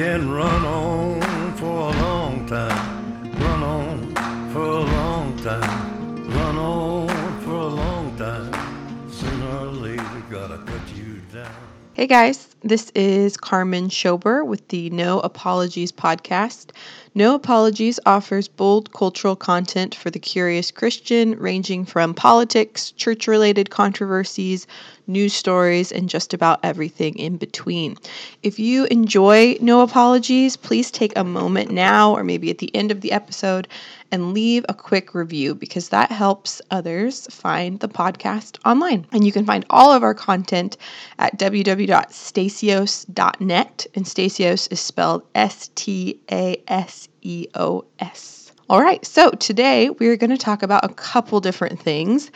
can run on for a long time, run on for a long time, run on for a long time. Sooner or later, gotta cut you down. Hey guys, this is Carmen Schober with the No Apologies podcast. No Apologies offers bold cultural content for the curious Christian, ranging from politics, church related controversies, news stories, and just about everything in between. If you enjoy No Apologies, please take a moment now or maybe at the end of the episode and leave a quick review because that helps others find the podcast online. And you can find all of our content at www.stasios.net. And Stasios is spelled S T A S E O S. All right, so today we're going to talk about a couple different things.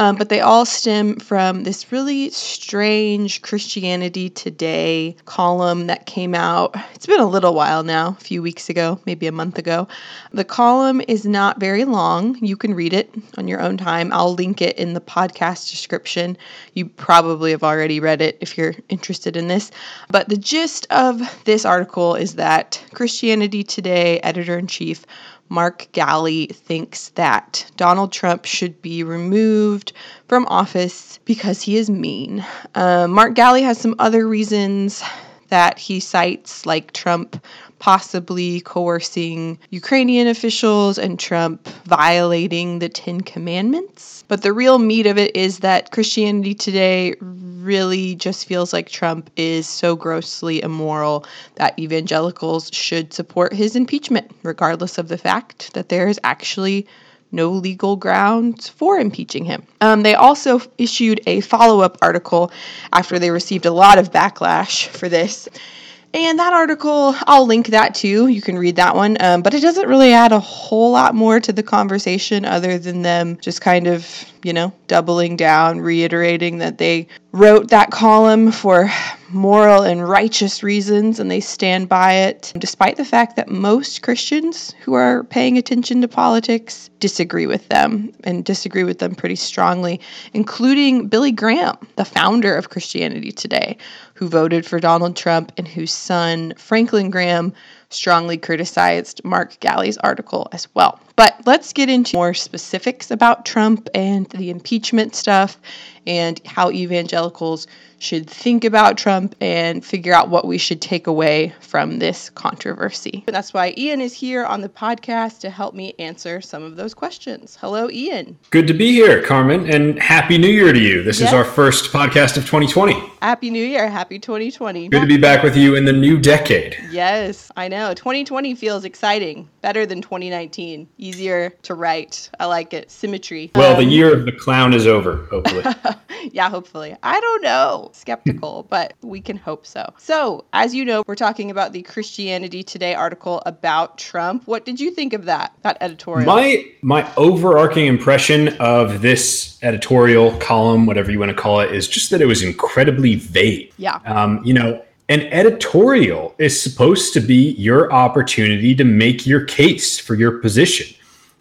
Um, but they all stem from this really strange Christianity Today column that came out. It's been a little while now, a few weeks ago, maybe a month ago. The column is not very long. You can read it on your own time. I'll link it in the podcast description. You probably have already read it if you're interested in this. But the gist of this article is that Christianity Today editor in chief Mark Galli thinks that Donald Trump should be removed from office because he is mean. Uh, Mark Galli has some other reasons that he cites, like Trump possibly coercing Ukrainian officials and Trump violating the Ten Commandments. But the real meat of it is that Christianity Today really just feels like Trump is so grossly immoral that evangelicals should support his impeachment, regardless of the fact that there is actually no legal grounds for impeaching him. Um, they also issued a follow up article after they received a lot of backlash for this. And that article, I'll link that too. You can read that one. Um, but it doesn't really add a whole lot more to the conversation other than them just kind of, you know, doubling down, reiterating that they wrote that column for moral and righteous reasons and they stand by it, despite the fact that most Christians who are paying attention to politics disagree with them and disagree with them pretty strongly, including Billy Graham, the founder of Christianity Today, who voted for Donald Trump and whose son, Franklin Graham, strongly criticized Mark Galli's article as well. But let's get into more specifics about Trump and the impeachment stuff and how evangelicals should think about Trump and figure out what we should take away from this controversy. And that's why Ian is here on the podcast to help me answer some of those questions. Hello, Ian. Good to be here, Carmen, and Happy New Year to you. This yes. is our first podcast of 2020. Happy New Year. Happy 2020. Good to be back with you in the new decade. Yes, I know. 2020 feels exciting, better than 2019. Easier to write. I like it. Symmetry. Well, um, the year of the clown is over, hopefully. yeah, hopefully. I don't know skeptical, but we can hope so. So, as you know, we're talking about the Christianity Today article about Trump. What did you think of that, that editorial? My my overarching impression of this editorial column, whatever you want to call it, is just that it was incredibly vague. Yeah. Um, you know, an editorial is supposed to be your opportunity to make your case for your position.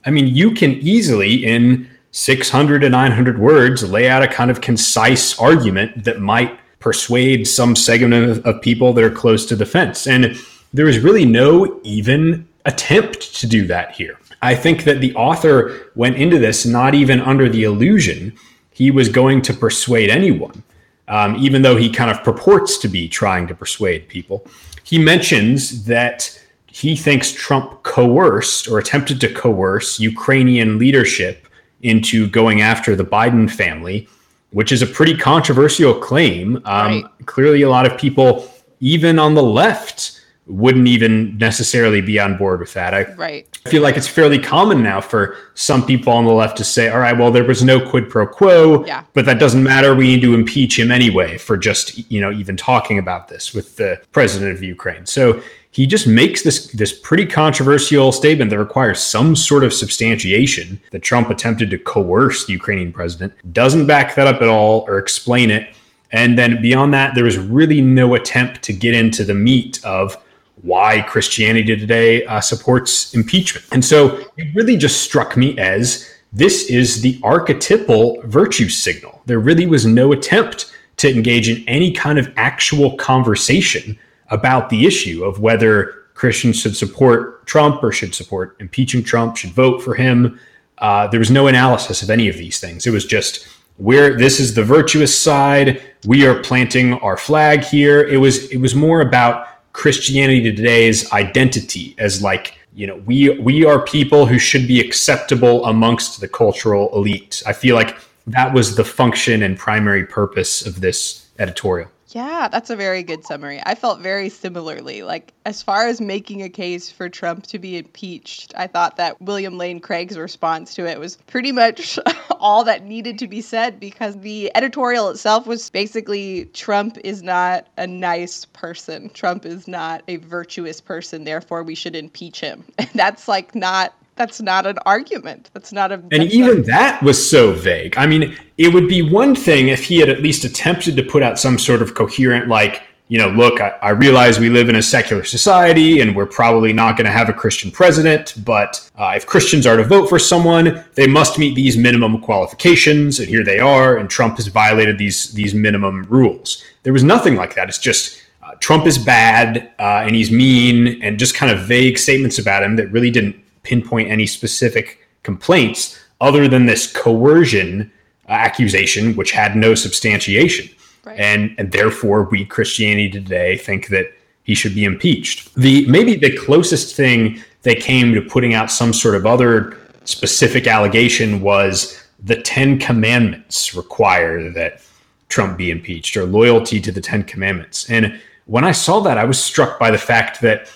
I mean, you can easily in 600 to 900 words lay out a kind of concise argument that might persuade some segment of, of people that are close to the fence. And there is really no even attempt to do that here. I think that the author went into this not even under the illusion he was going to persuade anyone, um, even though he kind of purports to be trying to persuade people. He mentions that he thinks Trump coerced or attempted to coerce Ukrainian leadership into going after the Biden family, which is a pretty controversial claim. Um, right. Clearly, a lot of people, even on the left, wouldn't even necessarily be on board with that. I right. feel like it's fairly common now for some people on the left to say, all right, well, there was no quid pro quo, yeah. but that doesn't matter. We need to impeach him anyway for just, you know, even talking about this with the president of Ukraine. So he just makes this this pretty controversial statement that requires some sort of substantiation that Trump attempted to coerce the Ukrainian president. Doesn't back that up at all or explain it. And then beyond that, there was really no attempt to get into the meat of why Christianity today uh, supports impeachment. And so it really just struck me as this is the archetypal virtue signal. There really was no attempt to engage in any kind of actual conversation about the issue of whether Christians should support Trump or should support impeaching Trump, should vote for him. Uh, there was no analysis of any of these things. It was just where this is the virtuous side. We are planting our flag here. It was it was more about Christianity today's identity as like you know we we are people who should be acceptable amongst the cultural elite. I feel like that was the function and primary purpose of this editorial. Yeah, that's a very good summary. I felt very similarly. Like, as far as making a case for Trump to be impeached, I thought that William Lane Craig's response to it was pretty much all that needed to be said because the editorial itself was basically Trump is not a nice person. Trump is not a virtuous person. Therefore, we should impeach him. And that's like not that's not an argument. That's not a. And even not, that was so vague. I mean, it would be one thing if he had at least attempted to put out some sort of coherent, like, you know, look, I, I realize we live in a secular society and we're probably not going to have a Christian president, but uh, if Christians are to vote for someone, they must meet these minimum qualifications, and here they are, and Trump has violated these these minimum rules. There was nothing like that. It's just. Uh, Trump is bad uh, and he's mean, and just kind of vague statements about him that really didn't pinpoint any specific complaints other than this coercion uh, accusation, which had no substantiation. Right. And, and therefore, we Christianity today think that he should be impeached. The maybe the closest thing they came to putting out some sort of other specific allegation was the Ten Commandments require that Trump be impeached or loyalty to the Ten Commandments. And when I saw that, I was struck by the fact that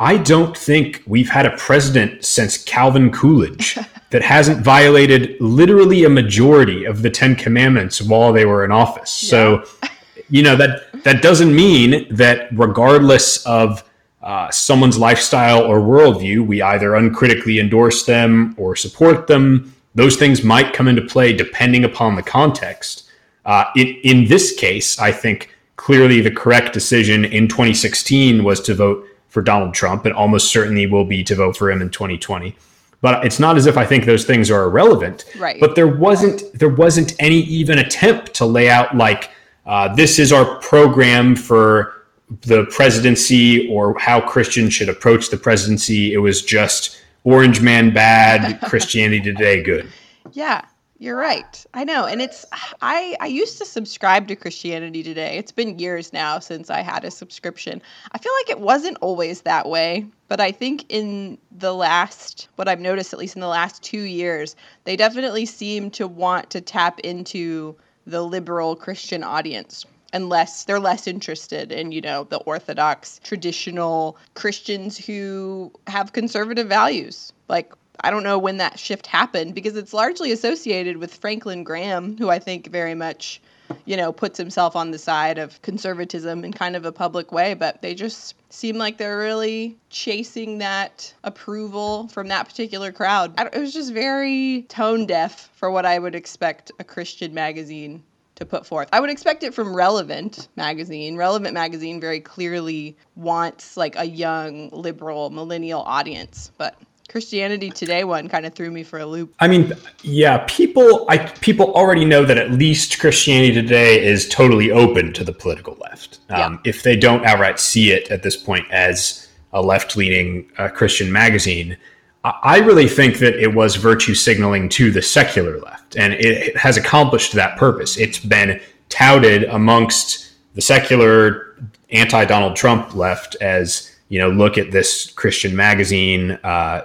I don't think we've had a president since Calvin Coolidge that hasn't violated literally a majority of the Ten Commandments while they were in office. Yeah. So, you know that that doesn't mean that regardless of uh, someone's lifestyle or worldview, we either uncritically endorse them or support them. Those things might come into play depending upon the context. Uh, in, in this case, I think clearly the correct decision in 2016 was to vote for Donald Trump and almost certainly will be to vote for him in 2020. But it's not as if I think those things are irrelevant. Right. But there wasn't there wasn't any even attempt to lay out like uh, this is our program for the presidency or how Christians should approach the presidency. It was just Orange Man bad, Christianity Today good. Yeah, you're right. I know. And it's I I used to subscribe to Christianity Today. It's been years now since I had a subscription. I feel like it wasn't always that way, but I think in the last what I've noticed at least in the last 2 years, they definitely seem to want to tap into the liberal Christian audience unless they're less interested in you know the orthodox traditional christians who have conservative values like I don't know when that shift happened because it's largely associated with Franklin Graham, who I think very much, you know, puts himself on the side of conservatism in kind of a public way. But they just seem like they're really chasing that approval from that particular crowd. It was just very tone deaf for what I would expect a Christian magazine to put forth. I would expect it from Relevant magazine. Relevant magazine very clearly wants like a young liberal millennial audience, but Christianity Today one kind of threw me for a loop. I mean, yeah, people I people already know that at least Christianity Today is totally open to the political left. Um, yeah. If they don't outright see it at this point as a left-leaning uh, Christian magazine, I really think that it was virtue signaling to the secular left, and it has accomplished that purpose. It's been touted amongst the secular anti-Donald Trump left as you know, look at this Christian magazine. Uh,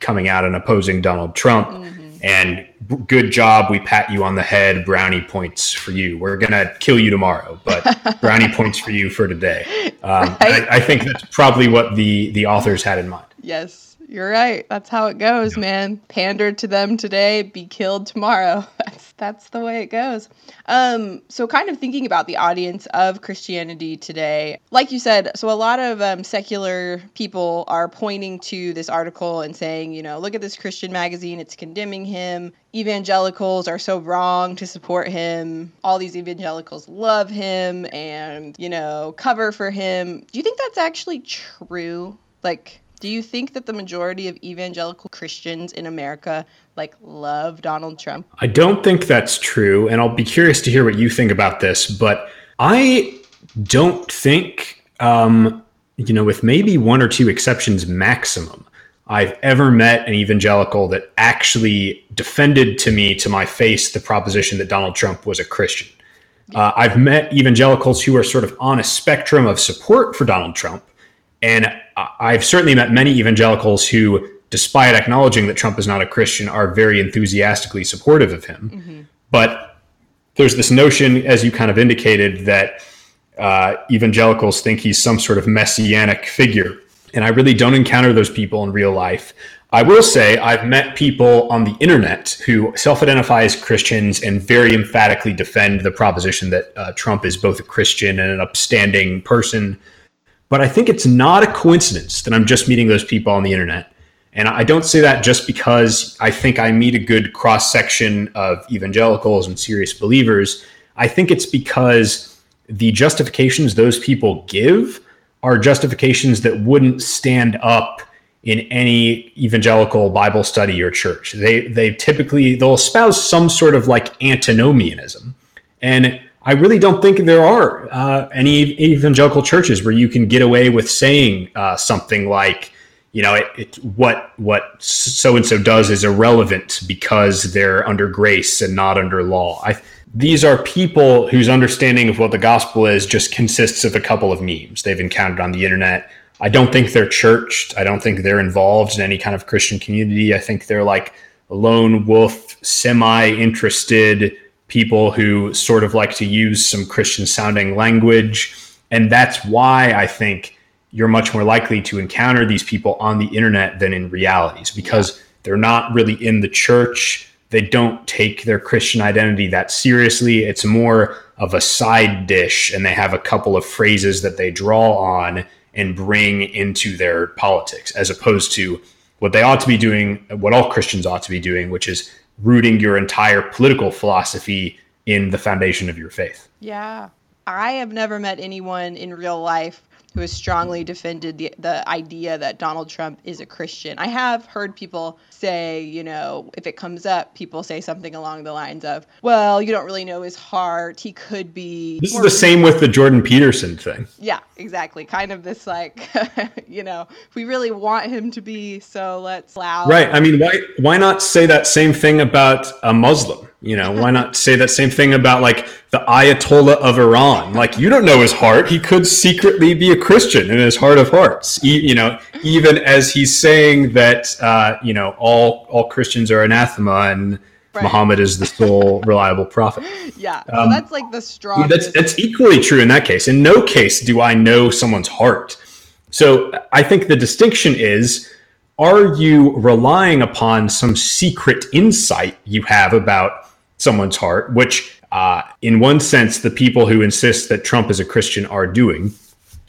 coming out and opposing Donald Trump. Mm-hmm. And good job, we pat you on the head. Brownie points for you. We're gonna kill you tomorrow, but brownie points for you for today. Um, right? I, I, think that's probably what the the authors had in mind. Yes, you're right. That's how it goes, yeah. man. Pander to them today, be killed tomorrow. That's that's the way it goes. Um, so kind of thinking about the audience of Christianity today, like you said, so a lot of um, secular people are pointing to this article and saying, you know, look at this Christian magazine, it's condemning him. Evangelicals are so wrong to support him. All these evangelicals love him and, you know, cover for him. Do you think that's actually true? Like, do you think that the majority of evangelical Christians in America like love Donald Trump? I don't think that's true, and I'll be curious to hear what you think about this, but I don't think um, you know, with maybe one or two exceptions maximum, I've ever met an evangelical that actually defended to me to my face the proposition that Donald Trump was a Christian. Uh, I've met evangelicals who are sort of on a spectrum of support for Donald Trump. And I've certainly met many evangelicals who, despite acknowledging that Trump is not a Christian, are very enthusiastically supportive of him. Mm-hmm. But there's this notion, as you kind of indicated, that uh, evangelicals think he's some sort of messianic figure. And I really don't encounter those people in real life. I will say I've met people on the internet who self identify as Christians and very emphatically defend the proposition that uh, Trump is both a Christian and an upstanding person. But I think it's not a coincidence that I'm just meeting those people on the internet. And I don't say that just because I think I meet a good cross section of evangelicals and serious believers. I think it's because the justifications those people give are justifications that wouldn't stand up in any evangelical Bible study or church. They they typically they'll espouse some sort of like antinomianism, and I really don't think there are uh, any evangelical churches where you can get away with saying uh, something like, you know, it, it, what what so and so does is irrelevant because they're under grace and not under law. I, these are people whose understanding of what the gospel is just consists of a couple of memes they've encountered on the internet I don't think they're churched. I don't think they're involved in any kind of Christian community. I think they're like lone wolf, semi interested people who sort of like to use some Christian sounding language. And that's why I think you're much more likely to encounter these people on the internet than in realities because they're not really in the church. They don't take their Christian identity that seriously. It's more of a side dish, and they have a couple of phrases that they draw on and bring into their politics, as opposed to what they ought to be doing, what all Christians ought to be doing, which is rooting your entire political philosophy in the foundation of your faith. Yeah. I have never met anyone in real life who has strongly defended the, the idea that Donald Trump is a Christian. I have heard people say, you know, if it comes up, people say something along the lines of, well, you don't really know his heart. He could be. This is the same with the Jordan Peterson thing. Yeah, exactly. Kind of this, like, you know, we really want him to be, so let's allow. Right. I mean, why, why not say that same thing about a Muslim? You know, why not say that same thing about like the Ayatollah of Iran? Like, you don't know his heart. He could secretly be a Christian in his heart of hearts. you know, even as he's saying that, uh, you know, all all Christians are anathema and right. Muhammad is the sole reliable prophet. Yeah, so um, that's like the strong. That's that's equally true in that case. In no case do I know someone's heart. So I think the distinction is are you relying upon some secret insight you have about someone's heart, which, uh, in one sense, the people who insist that Trump is a Christian are doing,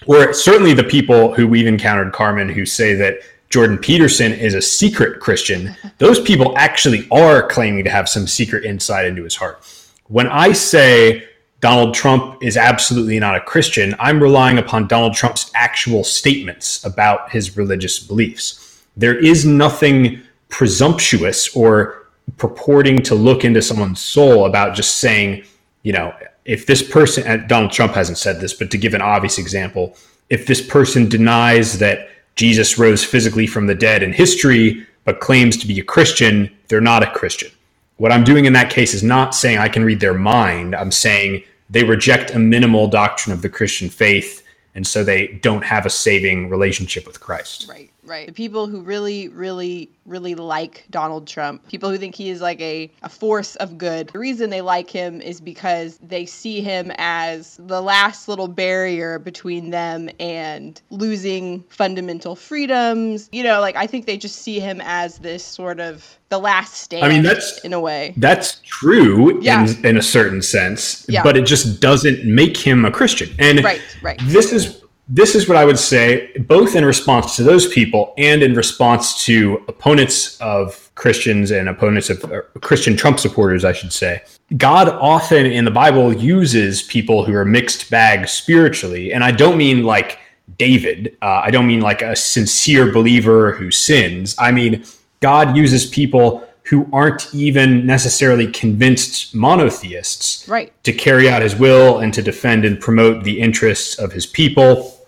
or certainly the people who we've encountered, Carmen, who say that Jordan Peterson is a secret Christian. Those people actually are claiming to have some secret insight into his heart. When I say Donald Trump is absolutely not a Christian, I'm relying upon Donald Trump's actual statements about his religious beliefs. There is nothing presumptuous or purporting to look into someone's soul about just saying, you know, if this person, Donald Trump hasn't said this, but to give an obvious example, if this person denies that Jesus rose physically from the dead in history, but claims to be a Christian, they're not a Christian. What I'm doing in that case is not saying I can read their mind. I'm saying they reject a minimal doctrine of the Christian faith, and so they don't have a saving relationship with Christ. Right, right. The people who really, really really like Donald Trump. People who think he is like a, a force of good. The reason they like him is because they see him as the last little barrier between them and losing fundamental freedoms. You know, like I think they just see him as this sort of the last stand. I mean, that's in a way. That's true yeah. in, in a certain sense, yeah. but it just doesn't make him a Christian. And right, right. This is this is what I would say, both in response to those people and in response to opponents of Christians and opponents of Christian Trump supporters, I should say. God often in the Bible uses people who are mixed bag spiritually. And I don't mean like David, uh, I don't mean like a sincere believer who sins. I mean, God uses people who aren't even necessarily convinced monotheists right. to carry out his will and to defend and promote the interests of his people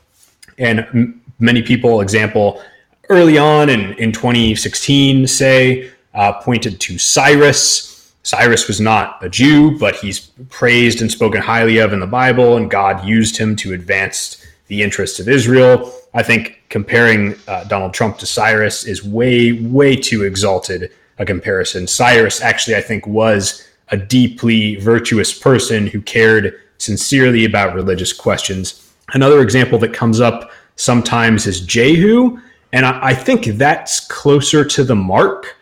And m- many people, example, early on in, in 2016, say, uh, pointed to Cyrus. Cyrus was not a Jew, but he's praised and spoken highly of in the Bible, and God used him to advance the interests of Israel. I think comparing uh, Donald Trump to Cyrus is way, way too exalted a comparison. Cyrus actually, I think, was a deeply virtuous person who cared sincerely about religious questions. Another example that comes up sometimes is Jehu, and I, I think that's closer to the mark.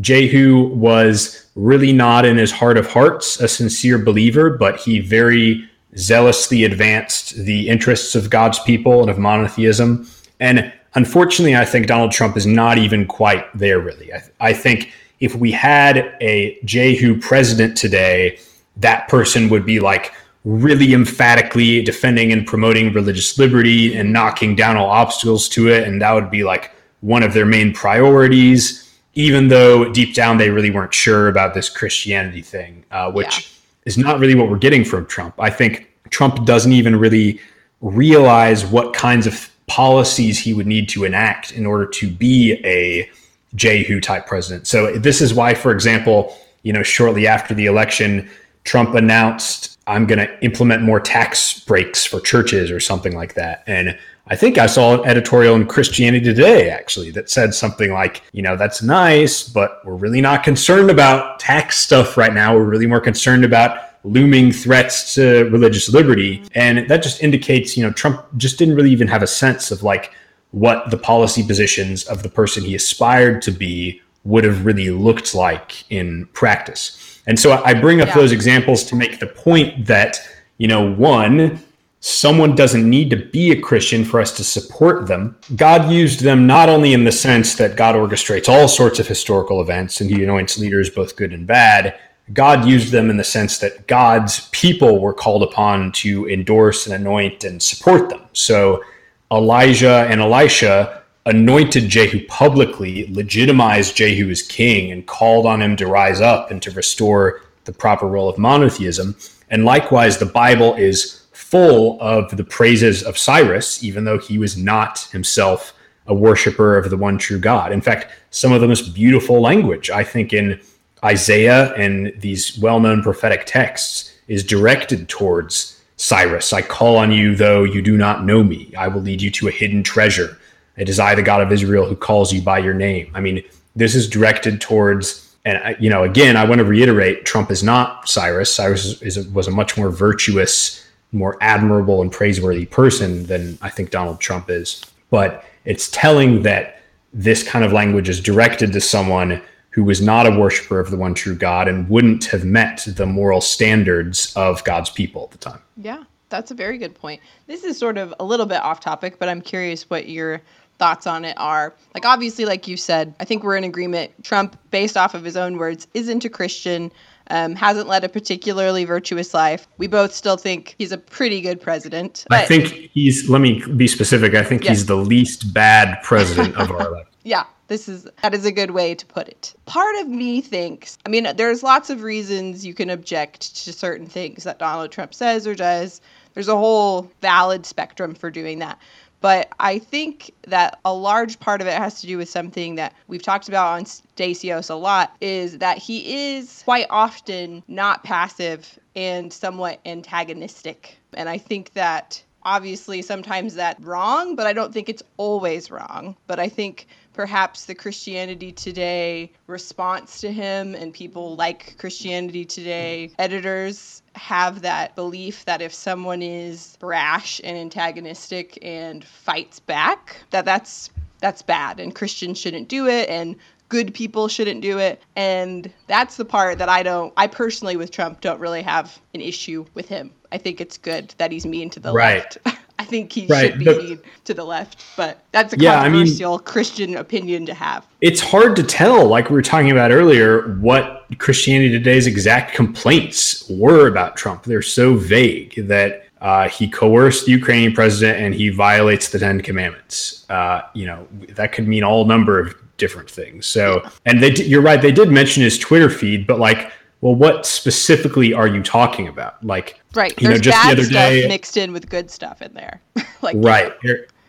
Jehu was really not in his heart of hearts a sincere believer, but he very zealously advanced the interests of God's people and of monotheism. And unfortunately, I think Donald Trump is not even quite there, really. I, I think if we had a Jehu president today, that person would be like really emphatically defending and promoting religious liberty and knocking down all obstacles to it. And that would be like one of their main priorities, even though deep down they really weren't sure about this Christianity thing, uh, which yeah. is not really what we're getting from Trump. I think Trump doesn't even really realize what kinds of policies he would need to enact in order to be a Jehu type president. So this is why, for example, you know, shortly after the election, Trump announced, I'm going to implement more tax breaks for churches or something like that. And I think I saw an editorial in Christianity Today actually that said something like, you know, that's nice, but we're really not concerned about tax stuff right now. We're really more concerned about looming threats to religious liberty. And that just indicates, you know, Trump just didn't really even have a sense of like what the policy positions of the person he aspired to be would have really looked like in practice. And so I bring up yeah. those examples to make the point that, you know, one, someone doesn't need to be a Christian for us to support them. God used them not only in the sense that God orchestrates all sorts of historical events and he anoints leaders both good and bad. God used them in the sense that God's people were called upon to endorse and anoint and support them. So Elijah and Elisha anointed Jehu publicly, legitimized Jehu as king, and called on him to rise up and to restore the proper role of monotheism. And likewise, the Bible is full of the praises of Cyrus, even though he was not himself a worshiper of the one true God. In fact, some of the most beautiful language, I think, in Isaiah and these well known prophetic texts is directed towards Cyrus, I call on you, though you do not know me. I will lead you to a hidden treasure. It is I, the God of Israel, who calls you by your name. I mean, this is directed towards, and you know, again, I want to reiterate: Trump is not Cyrus. Cyrus is, is was a much more virtuous, more admirable, and praiseworthy person than I think Donald Trump is. But it's telling that this kind of language is directed to someone who was not a worshiper of the one true God and wouldn't have met the moral standards of God's people at the time. Yeah, that's a very good point. This is sort of a little bit off topic, but I'm curious what your thoughts on it are. Like, obviously, like you said, I think we're in agreement. Trump, based off of his own words, isn't a Christian. Um, hasn't led a particularly virtuous life. We both still think he's a pretty good president. I think he's, let me be specific, I think yes. he's the least bad president of our life. Yeah, this is that is a good way to put it. Part of me thinks, I mean, there's lots of reasons you can object to certain things that Donald Trump says or does. There's a whole valid spectrum for doing that. But I think that a large part of it has to do with something that we've talked about on Stasios a lot is that he is quite often not passive and somewhat antagonistic. And I think that obviously sometimes that's wrong, but I don't think it's always wrong. But I think perhaps the Christianity Today response to him and people like Christianity Today editors have that belief that if someone is brash and antagonistic and fights back that that's that's bad and Christians shouldn't do it and good people shouldn't do it and that's the part that I don't I personally with Trump don't really have an issue with him. I think it's good that he's mean to the right. left. I think he right. should be to the left, but that's a yeah, controversial I mean, Christian opinion to have. It's hard to tell, like we were talking about earlier, what Christianity Today's exact complaints were about Trump. They're so vague that uh, he coerced the Ukrainian president and he violates the Ten Commandments. Uh, you know, that could mean all number of different things. So, and they, you're right, they did mention his Twitter feed, but like well, what specifically are you talking about? Like, right? You There's know, just bad the other stuff day, mixed in with good stuff in there. like, right?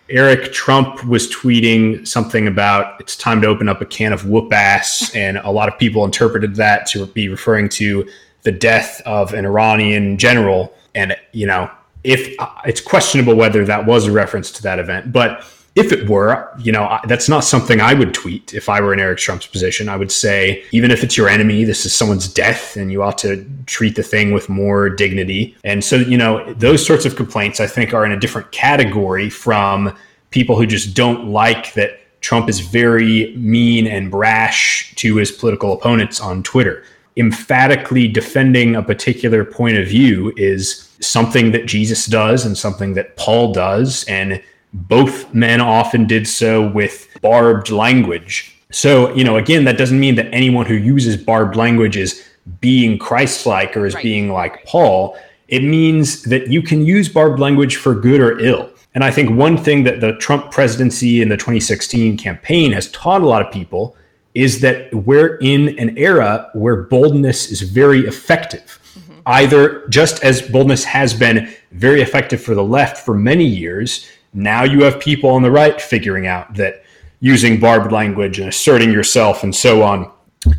Eric Trump was tweeting something about it's time to open up a can of whoop ass, and a lot of people interpreted that to be referring to the death of an Iranian general. And you know, if uh, it's questionable whether that was a reference to that event, but if it were, you know, that's not something I would tweet if I were in Eric Trump's position. I would say, even if it's your enemy, this is someone's death, and you ought to treat the thing with more dignity. And so, you know, those sorts of complaints I think are in a different category from people who just don't like that Trump is very mean and brash to his political opponents on Twitter. Emphatically defending a particular point of view is something that Jesus does and something that Paul does. And both men often did so with barbed language. So, you know, again, that doesn't mean that anyone who uses barbed language is being Christ like or is right. being like Paul. It means that you can use barbed language for good or ill. And I think one thing that the Trump presidency and the 2016 campaign has taught a lot of people is that we're in an era where boldness is very effective. Mm-hmm. Either just as boldness has been very effective for the left for many years, now you have people on the right figuring out that using barbed language and asserting yourself and so on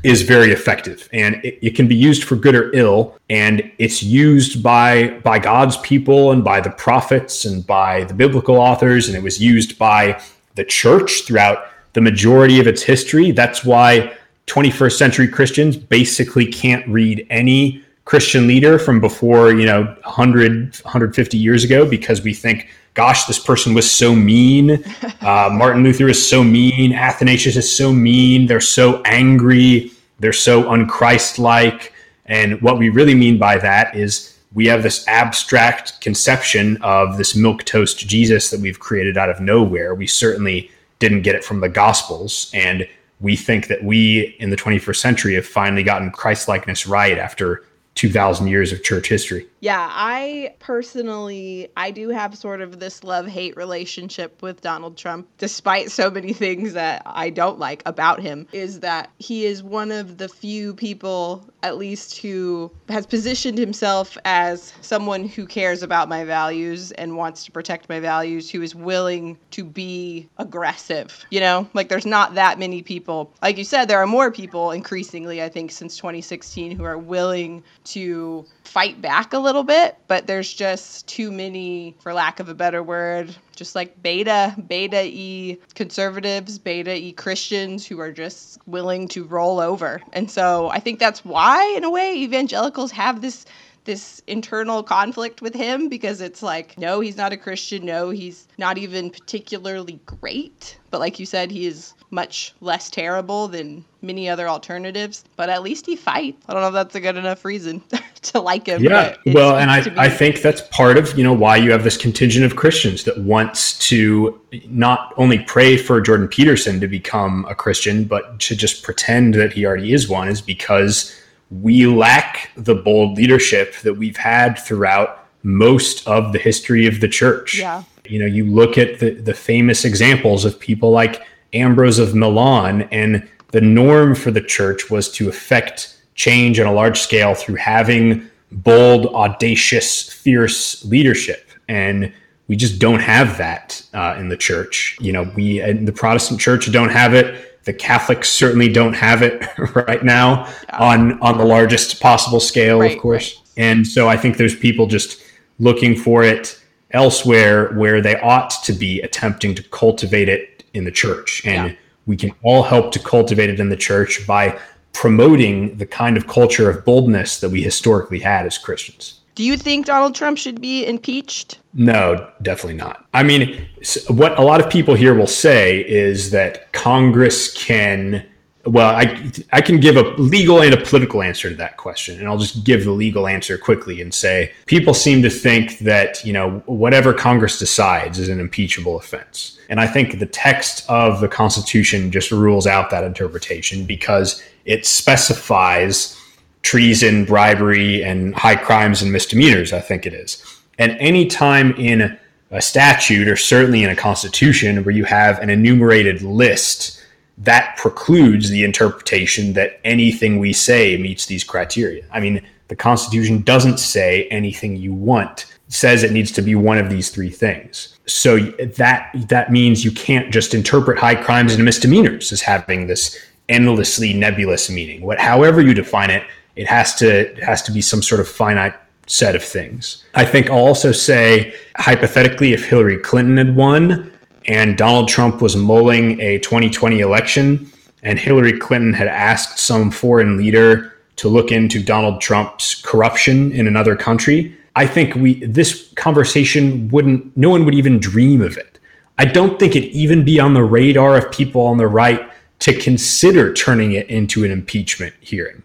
is very effective. And it, it, can be used for good or ill and it's used by by god's people and by the prophets and by the biblical authors and it was used by the church throughout the majority of its history. That's why 21st century christians basically can't read any christian leader from before you know 100 150 years ago because we think gosh, this person was so mean. Uh, Martin Luther is so mean. Athanasius is so mean. They're so angry. They're so unchristlike. And what we really mean by that is we have this abstract conception of this milk toast Jesus that we've created out of nowhere. We certainly didn't get it from the Gospels. And we think that we in the 21st century have finally gotten Christlikeness right after 2000 years of church history. Yeah, I personally I do have sort of this love-hate relationship with Donald Trump despite so many things that I don't like about him is that he is one of the few people at least who has positioned himself as someone who cares about my values and wants to protect my values who is willing to be aggressive. You know, like there's not that many people. Like you said there are more people increasingly I think since 2016 who are willing to fight back a little bit, but there's just too many, for lack of a better word, just like beta, beta E conservatives, beta E Christians who are just willing to roll over. And so I think that's why, in a way, evangelicals have this this internal conflict with him because it's like, no, he's not a Christian. No, he's not even particularly great. But like you said, he is much less terrible than many other alternatives. But at least he fights. I don't know if that's a good enough reason to like him. Yeah, well, and I, I think that's part of you know why you have this contingent of Christians that wants to not only pray for Jordan Peterson to become a Christian, but to just pretend that he already is one, is because we lack the bold leadership that we've had throughout most of the history of the church. Yeah. You know, you look at the, the famous examples of people like Ambrose of Milan, and the norm for the church was to effect change on a large scale through having bold, audacious, fierce leadership. And we just don't have that uh, in the church. You know, we in the Protestant church don't have it the Catholics certainly don't have it right now on on the largest possible scale, right, of course. Right. And so I think there's people just looking for it elsewhere where they ought to be attempting to cultivate it in the church. And yeah. we can all help to cultivate it in the church by promoting the kind of culture of boldness that we historically had as Christians. Do you think Donald Trump should be impeached? No, definitely not. I mean, what a lot of people here will say is that Congress can. Well, I I can give a legal and a political answer to that question, and I'll just give the legal answer quickly and say people seem to think that you know whatever Congress decides is an impeachable offense, and I think the text of the Constitution just rules out that interpretation because it specifies treason, bribery, and high crimes and misdemeanors, I think it is. And any time in a statute, or certainly in a constitution, where you have an enumerated list, that precludes the interpretation that anything we say meets these criteria. I mean, the Constitution doesn't say anything you want It says it needs to be one of these three things. So that that means you can't just interpret high crimes and misdemeanors as having this endlessly nebulous meaning. What however you define it, it has to it has to be some sort of finite set of things. I think I'll also say hypothetically if Hillary Clinton had won and Donald Trump was mulling a 2020 election and Hillary Clinton had asked some foreign leader to look into Donald Trump's corruption in another country, I think we this conversation wouldn't no one would even dream of it. I don't think it'd even be on the radar of people on the right to consider turning it into an impeachment hearing,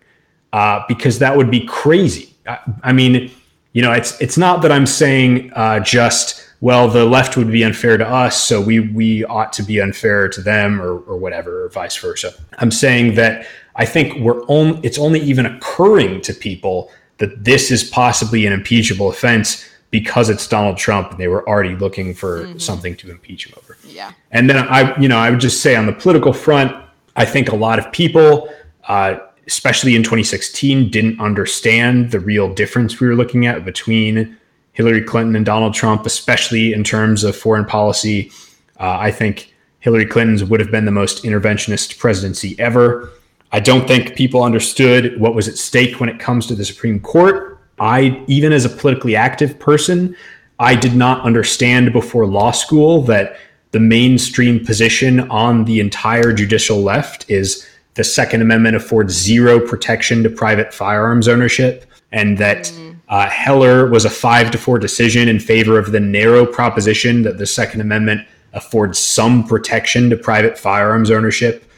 uh, because that would be crazy. I, I, mean, you know, it's it's not that I'm saying uh, just well the left would be unfair to us, so we we ought to be unfair to them, or or whatever, or vice versa. I'm saying that I think we're only it's only even occurring to people that this is possibly an impeachable offense because it's Donald Trump and they were already looking for mm-hmm. something to impeach him over. Yeah. And then I, you know, I would just say on the political front, I think a lot of people, uh, especially in 2016, didn't understand the real difference we were looking at between Hillary Clinton and Donald Trump, especially in terms of foreign policy. Uh, I think Hillary Clinton's would have been the most interventionist presidency ever. I don't think people understood what was at stake when it comes to the Supreme Court. I, even as a politically active person, I did not understand before law school that the mainstream position on the entire judicial left is the Second Amendment affords zero protection to private firearms ownership, and that mm. Uh, Heller was a five to four decision in favor of the narrow proposition that the Second Amendment affords some protection to private firearms ownership.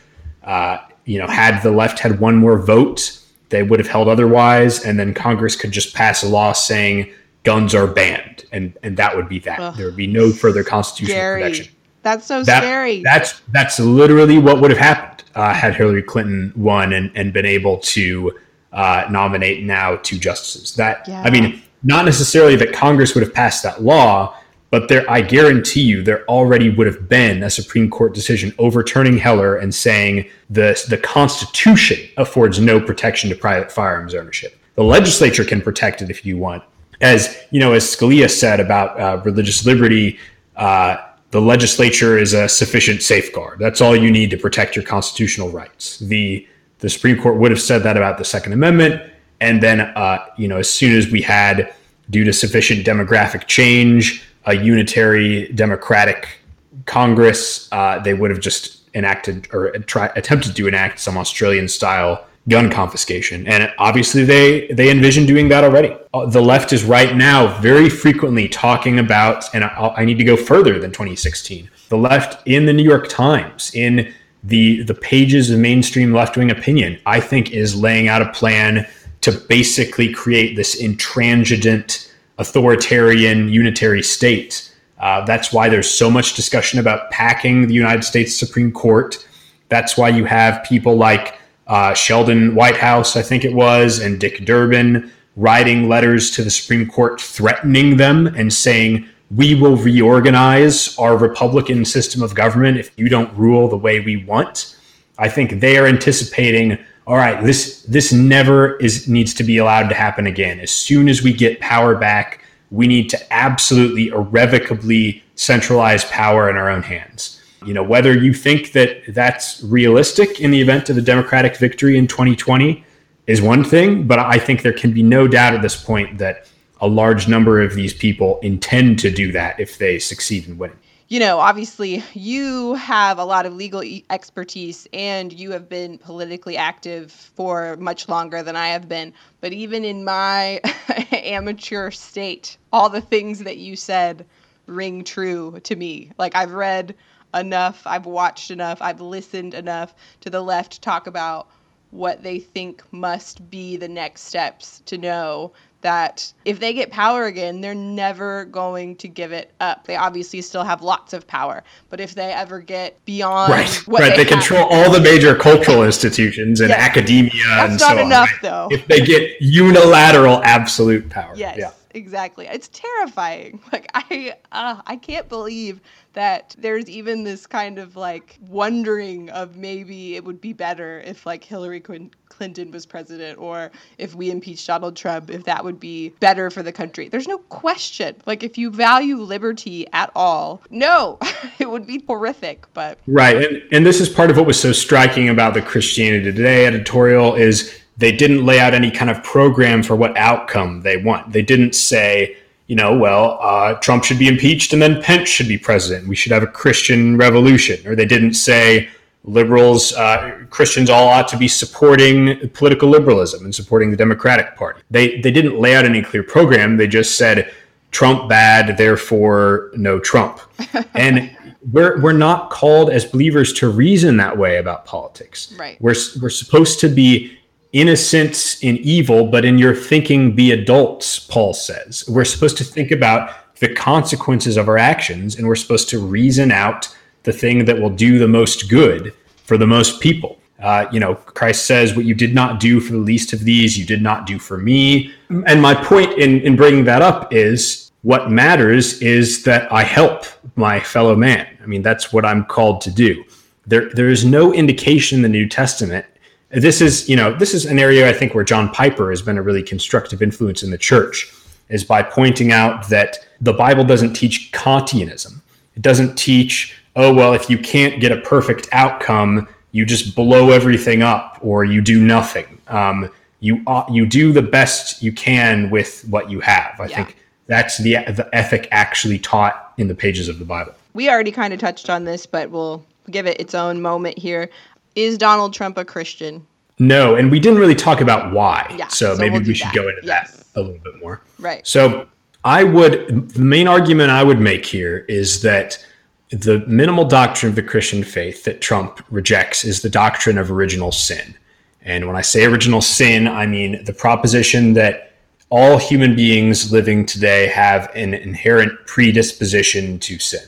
Uh, you know, had the left had one more vote, they would have held otherwise, and then Congress could just pass a law saying guns are banned, and and that would be that. Ugh. There would be no further constitutional scary. protection. That's so that, scary. That's that's literally what would have happened uh, had Hillary Clinton won and, and been able to uh, nominate now two justices. That yeah. I mean, not necessarily that Congress would have passed that law, but there, I guarantee you, there already would have been a Supreme Court decision overturning Heller and saying the, the Constitution affords no protection to private firearms ownership. The legislature can protect it if you want. As you know, as Scalia said about uh, religious liberty, uh, the legislature is a sufficient safeguard. That's all you need to protect your constitutional rights. The the Supreme Court would have said that about the Second Amendment, and then uh, you know, as soon as we had, due to sufficient demographic change, a unitary democratic Congress, uh, they would have just enacted or try, attempted to enact some Australian style gun confiscation. And obviously, they they envision doing that already. Uh, the left is right now very frequently talking about, and I, I need to go further than 2016. The left in the New York Times, in the the pages of mainstream left wing opinion, I think is laying out a plan to basically create this intransigent authoritarian unitary state. Uh, that's why there's so much discussion about packing the United States Supreme Court. That's why you have people like uh, Sheldon Whitehouse, I think it was, and Dick Durbin writing letters to the Supreme Court threatening them and saying, we will reorganize our Republican system of government if you don't rule the way we want. I think they are anticipating all right, this this never is needs to be allowed to happen again. As soon as we get power back, we need to absolutely irrevocably centralize power in our own hands. You know, whether you think that that's realistic in the event of a democratic victory in 2020 is one thing, but I think there can be no doubt at this point that a large number of these people intend to do that if they succeed in winning you know, obviously you have a lot of legal expertise and you have been politically active for much longer than I have been. But even in my amateur state, all the things that you said ring true to me. Like I've read enough, I've watched enough, I've listened enough to the left talk about what they think must be the next steps to know that if they get power again, they're never going to give it up. They obviously still have lots of power, but if they ever get beyond right, right, they, they control all the major cultural institutions and academia That's and not so enough, on. though. If they get unilateral absolute power, yes. yeah. Exactly. It's terrifying. Like I, uh, I can't believe that there's even this kind of like wondering of maybe it would be better if like Hillary Clinton was president or if we impeached Donald Trump, if that would be better for the country. There's no question. Like if you value liberty at all, no, it would be horrific. But right, and and this is part of what was so striking about the Christianity Today editorial is they didn't lay out any kind of program for what outcome they want. They didn't say, you know, well, uh, Trump should be impeached and then Pence should be president. We should have a Christian revolution. Or they didn't say liberals, uh, Christians all ought to be supporting political liberalism and supporting the Democratic Party. They, they didn't lay out any clear program. They just said, Trump bad, therefore no Trump. and we're, we're not called as believers to reason that way about politics. Right. We're, we're supposed to be innocence in evil, but in your thinking be adults, Paul says. We're supposed to think about the consequences of our actions, and we're supposed to reason out the thing that will do the most good for the most people. Uh, you know, Christ says, What you did not do for the least of these, you did not do for me. And my point in, in bringing that up is what matters is that I help my fellow man. I mean, that's what I'm called to do. There, there is no indication in the New Testament this is you know this is an area i think where john piper has been a really constructive influence in the church is by pointing out that the bible doesn't teach kantianism. It doesn't teach oh well if you can't get a perfect outcome you just blow everything up or you do nothing. Um, you uh, you do the best you can with what you have. I yeah. think that's the the ethic actually taught in the pages of the bible. We already kind of touched on this but we'll give it its own moment here is Donald Trump a Christian? No, and we didn't really talk about why. Yeah, so, so maybe we'll we should that. go into yes. that a little bit more. Right. So I would the main argument I would make here is that the minimal doctrine of the Christian faith that Trump rejects is the doctrine of original sin. And when I say original sin, I mean the proposition that all human beings living today have an inherent predisposition to sin.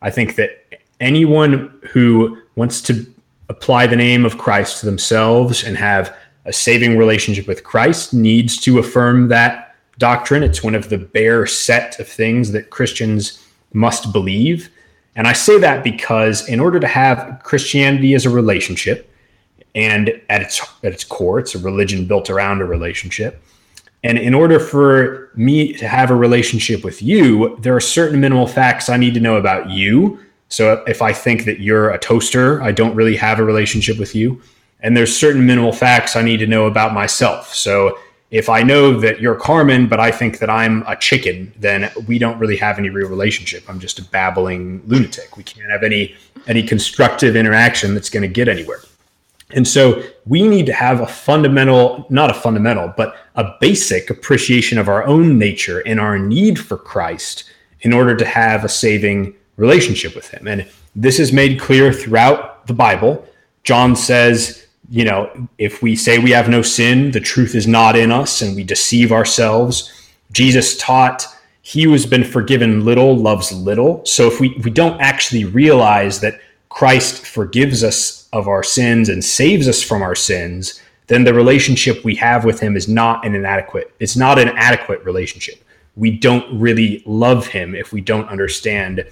I think that anyone who wants to apply the name of Christ to themselves and have a saving relationship with Christ needs to affirm that doctrine. It's one of the bare set of things that Christians must believe. And I say that because in order to have Christianity as a relationship, and at its at its core, it's a religion built around a relationship. And in order for me to have a relationship with you, there are certain minimal facts I need to know about you so if I think that you're a toaster, I don't really have a relationship with you. And there's certain minimal facts I need to know about myself. So if I know that you're Carmen, but I think that I'm a chicken, then we don't really have any real relationship. I'm just a babbling lunatic. We can't have any any constructive interaction that's going to get anywhere. And so we need to have a fundamental, not a fundamental, but a basic appreciation of our own nature and our need for Christ in order to have a saving relationship with him. And this is made clear throughout the Bible. John says, you know, if we say we have no sin, the truth is not in us and we deceive ourselves. Jesus taught he who has been forgiven little loves little. So if we, if we don't actually realize that Christ forgives us of our sins and saves us from our sins, then the relationship we have with him is not an inadequate. It's not an adequate relationship. We don't really love him if we don't understand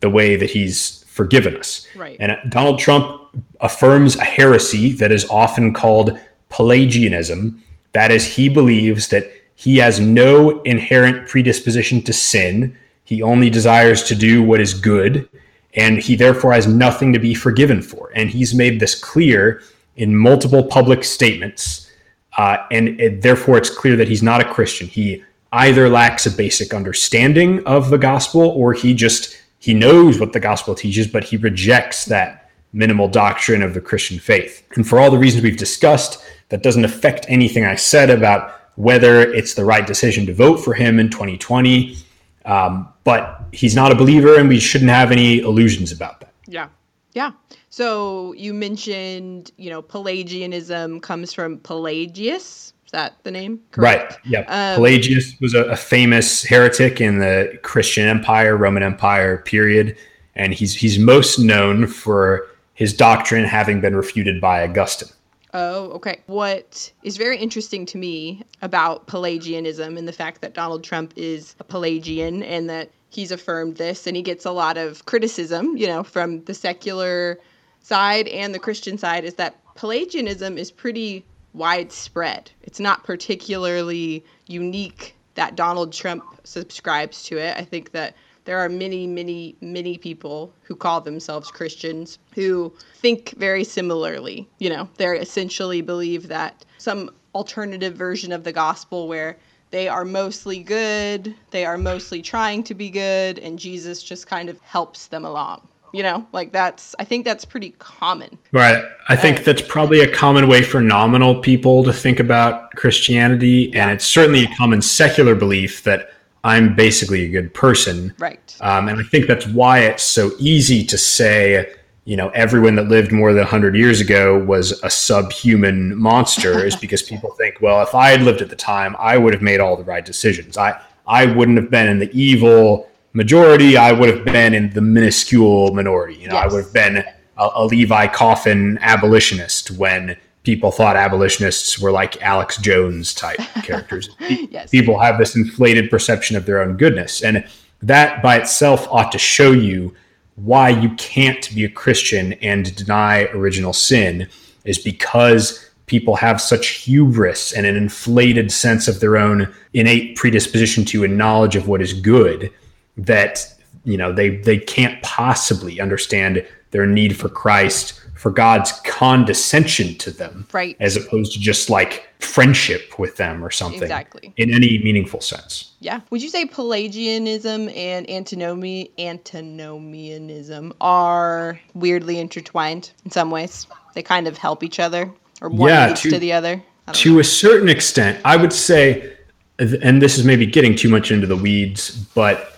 the way that he's forgiven us. Right. And Donald Trump affirms a heresy that is often called Pelagianism. That is, he believes that he has no inherent predisposition to sin. He only desires to do what is good, and he therefore has nothing to be forgiven for. And he's made this clear in multiple public statements. Uh, and it, therefore, it's clear that he's not a Christian. He either lacks a basic understanding of the gospel or he just he knows what the gospel teaches, but he rejects that minimal doctrine of the Christian faith. And for all the reasons we've discussed, that doesn't affect anything I said about whether it's the right decision to vote for him in 2020. Um, but he's not a believer, and we shouldn't have any illusions about that. Yeah. Yeah. So you mentioned, you know, Pelagianism comes from Pelagius, is that the name? Correct? Right. Yeah. Um, Pelagius was a, a, famous heretic in the Christian Empire, Roman Empire period, and he's he's most known for his doctrine having been refuted by Augustine. Oh, okay. What is very interesting to me about Pelagianism and the fact that Donald Trump is a Pelagian and that he's affirmed this and he gets a lot of criticism, you know, from the secular side and the Christian side is that Pelagianism is pretty widespread. It's not particularly unique that Donald Trump subscribes to it. I think that there are many, many, many people who call themselves Christians who think very similarly. You know, they essentially believe that some alternative version of the gospel where they are mostly good, they are mostly trying to be good, and Jesus just kind of helps them along. You know, like that's, I think that's pretty common. Right. I think that's probably a common way for nominal people to think about Christianity. And it's certainly a common secular belief that I'm basically a good person. Right. Um, and I think that's why it's so easy to say, you know, everyone that lived more than 100 years ago was a subhuman monster, is because people think, well, if I had lived at the time, I would have made all the right decisions. I, I wouldn't have been in the evil majority. I would have been in the minuscule minority. You know, yes. I would have been a, a Levi Coffin abolitionist when people thought abolitionists were like Alex Jones type characters. yes. People have this inflated perception of their own goodness. And that by itself ought to show you why you can't be a Christian and deny original sin is because people have such hubris and an inflated sense of their own innate predisposition to a knowledge of what is good that you know they they can't possibly understand their need for Christ for God's condescension to them, right? As opposed to just like friendship with them or something, exactly, in any meaningful sense. Yeah. Would you say Pelagianism and antinomy antinomianism are weirdly intertwined in some ways? They kind of help each other, or one yeah, leads to, to the other. To know. a certain extent, I would say, and this is maybe getting too much into the weeds, but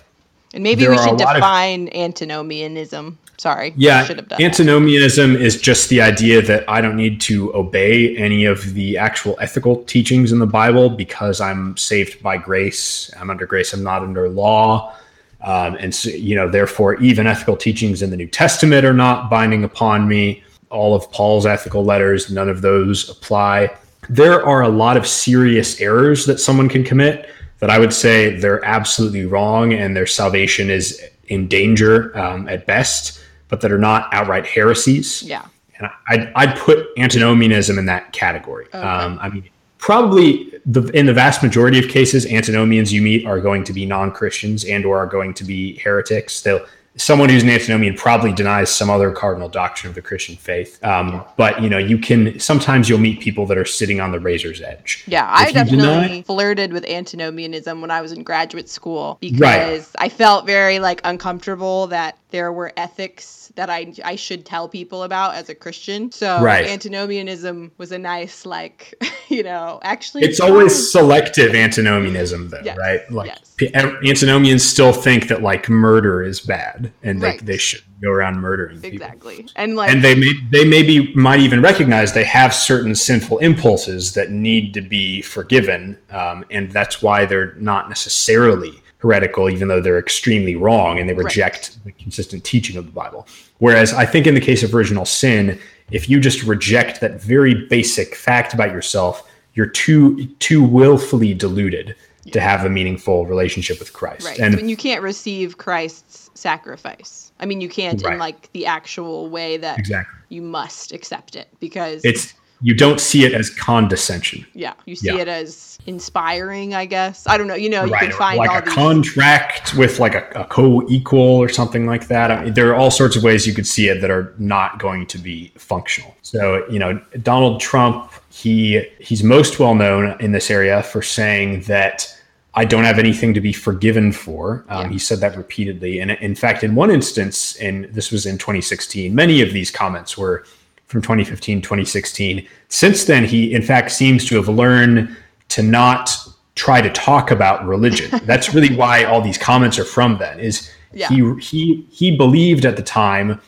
and maybe we should define of, antinomianism. Sorry. Yeah. Antinomianism that. is just the idea that I don't need to obey any of the actual ethical teachings in the Bible because I'm saved by grace. I'm under grace. I'm not under law. Um, and so, you know, therefore, even ethical teachings in the New Testament are not binding upon me. All of Paul's ethical letters, none of those apply. There are a lot of serious errors that someone can commit that I would say they're absolutely wrong and their salvation is in danger um, at best but that are not outright heresies. Yeah. And I'd, I'd put antinomianism in that category. Okay. Um, I mean, probably the, in the vast majority of cases, antinomians you meet are going to be non-Christians and or are going to be heretics. They'll someone who's an antinomian probably denies some other cardinal doctrine of the Christian faith. Um, but you know, you can sometimes you'll meet people that are sitting on the razor's edge. Yeah, if I definitely deny, flirted with antinomianism when I was in graduate school because right. I felt very like uncomfortable that there were ethics that I I should tell people about as a Christian. So right. antinomianism was a nice like you know actually it's always selective antinomianism though, yes. right? Like yes. antinomians still think that like murder is bad and right. they, they should go around murdering exactly people. and like and they may they maybe might even recognize they have certain sinful impulses that need to be forgiven um, and that's why they're not necessarily heretical, even though they're extremely wrong and they reject right. the consistent teaching of the Bible. Whereas I think in the case of original sin, if you just reject that very basic fact about yourself, you're too too willfully deluded yeah. to have a meaningful relationship with Christ. Right. And mean, you can't receive Christ's sacrifice. I mean, you can't right. in like the actual way that exactly. you must accept it because it's you don't see it as condescension. Yeah, you see yeah. it as inspiring, I guess. I don't know. You know, you right. can find like all a these... contract with like a, a, co-equal or something like that. I mean, there are all sorts of ways you could see it that are not going to be functional. So, you know, Donald Trump, he he's most well known in this area for saying that I don't have anything to be forgiven for. Um, yeah. He said that repeatedly, and in fact, in one instance, and this was in 2016, many of these comments were from 2015, 2016. Since then, he in fact seems to have learned to not try to talk about religion. That's really why all these comments are from then is yeah. he he he believed at the time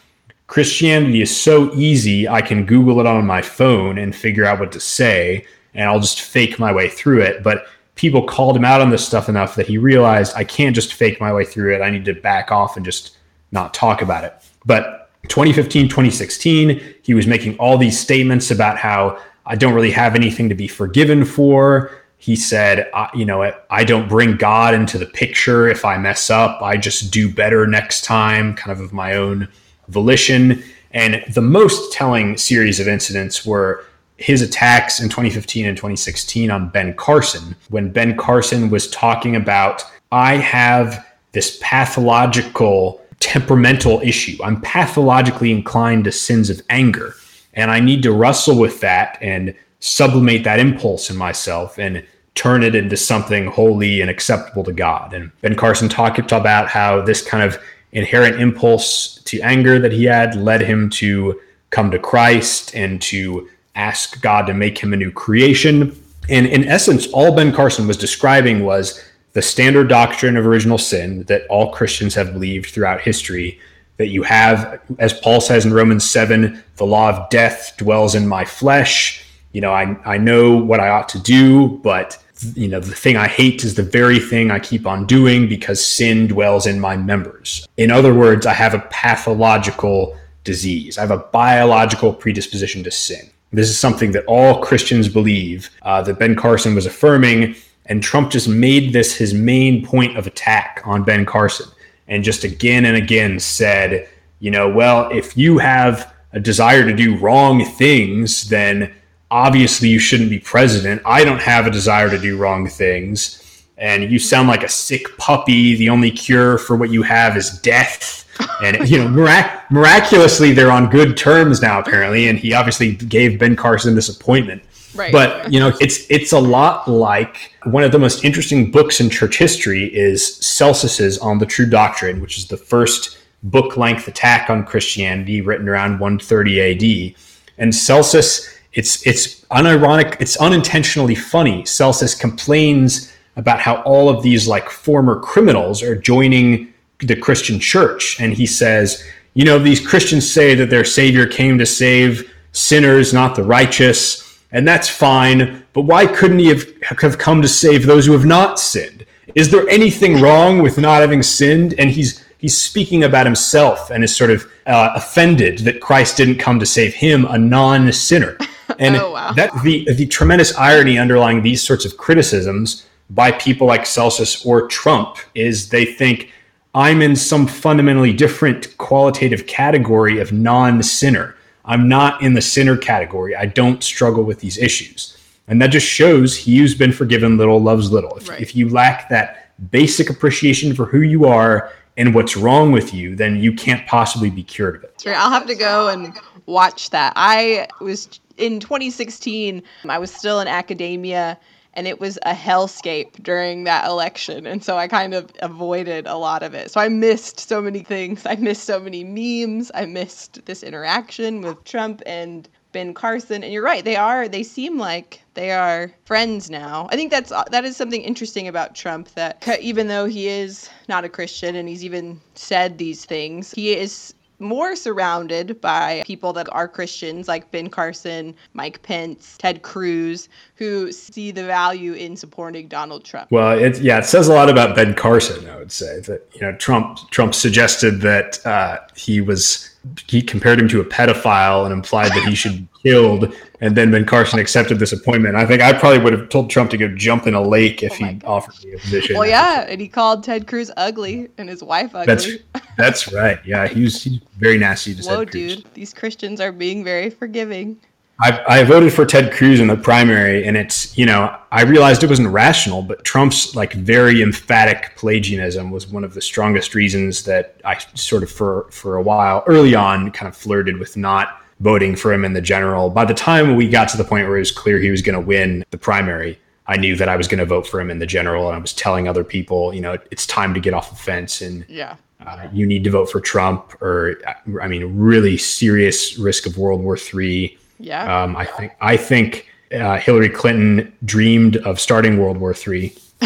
Christianity is so easy I can google it on my phone and figure out what to say and I'll just fake my way through it, but people called him out on this stuff enough that he realized I can't just fake my way through it. I need to back off and just not talk about it. But 2015, 2016, he was making all these statements about how I don't really have anything to be forgiven for. He said, you know, I don't bring God into the picture if I mess up. I just do better next time, kind of of my own volition. And the most telling series of incidents were his attacks in 2015 and 2016 on Ben Carson, when Ben Carson was talking about, I have this pathological temperamental issue. I'm pathologically inclined to sins of anger. And I need to wrestle with that and sublimate that impulse in myself and turn it into something holy and acceptable to God. And Ben Carson talked about how this kind of inherent impulse to anger that he had led him to come to Christ and to ask God to make him a new creation. And in essence, all Ben Carson was describing was the standard doctrine of original sin that all Christians have believed throughout history that you have, as Paul says in Romans 7, the law of death dwells in my flesh. You know, I, I know what I ought to do, but you know, the thing I hate is the very thing I keep on doing because sin dwells in my members. In other words, I have a pathological disease. I have a biological predisposition to sin. This is something that all Christians believe uh, that Ben Carson was affirming, and Trump just made this his main point of attack on Ben Carson and just again and again said, you know, well, if you have a desire to do wrong things, then obviously you shouldn't be president. I don't have a desire to do wrong things. And you sound like a sick puppy. The only cure for what you have is death. And, you know, mirac- miraculously, they're on good terms now, apparently. And he obviously gave Ben Carson this appointment. Right. But you know, it's it's a lot like one of the most interesting books in church history is Celsus's On the True Doctrine, which is the first book length attack on Christianity written around 130 AD. And Celsus, it's it's unironic, it's unintentionally funny. Celsus complains about how all of these like former criminals are joining the Christian church. And he says, you know, these Christians say that their savior came to save sinners, not the righteous and that's fine. But why couldn't he have, have come to save those who have not sinned? Is there anything wrong with not having sinned? And he's he's speaking about himself and is sort of uh, offended that Christ didn't come to save him, a non-sinner. And oh, wow. that the the tremendous irony underlying these sorts of criticisms by people like Celsus or Trump is they think I'm in some fundamentally different qualitative category of non-sinner. I'm not in the sinner category. I don't struggle with these issues. And that just shows he who's been forgiven little loves little. If, right. if you lack that basic appreciation for who you are and what's wrong with you, then you can't possibly be cured of it. Right. I'll have to go and watch that. I was in 2016, I was still in academia and it was a hellscape during that election and so i kind of avoided a lot of it. So i missed so many things. I missed so many memes. I missed this interaction with trump and ben carson. And you're right they are they seem like they are friends now. I think that's that is something interesting about trump that even though he is not a christian and he's even said these things he is more surrounded by people that are Christians, like Ben Carson, Mike Pence, Ted Cruz, who see the value in supporting Donald Trump. Well, it, yeah, it says a lot about Ben Carson. I would say that you know Trump Trump suggested that uh, he was he compared him to a pedophile and implied that he should be killed. And then Ben Carson accepted this appointment. I think I probably would have told Trump to go jump in a lake if oh he offered me a position. Well, yeah, and he called Ted Cruz ugly and his wife ugly. That's that's right. Yeah, he was, he's very nasty to Whoa, dude! These Christians are being very forgiving. I, I voted for Ted Cruz in the primary, and it's you know I realized it wasn't rational, but Trump's like very emphatic Pelagianism was one of the strongest reasons that I sort of for for a while early on kind of flirted with not voting for him in the general. By the time we got to the point where it was clear he was going to win the primary, I knew that I was going to vote for him in the general, and I was telling other people, you know, it's time to get off the fence and yeah. Uh, you need to vote for Trump, or I mean, really serious risk of World War Three yeah. Um, I think I think uh, Hillary Clinton dreamed of starting World War Three.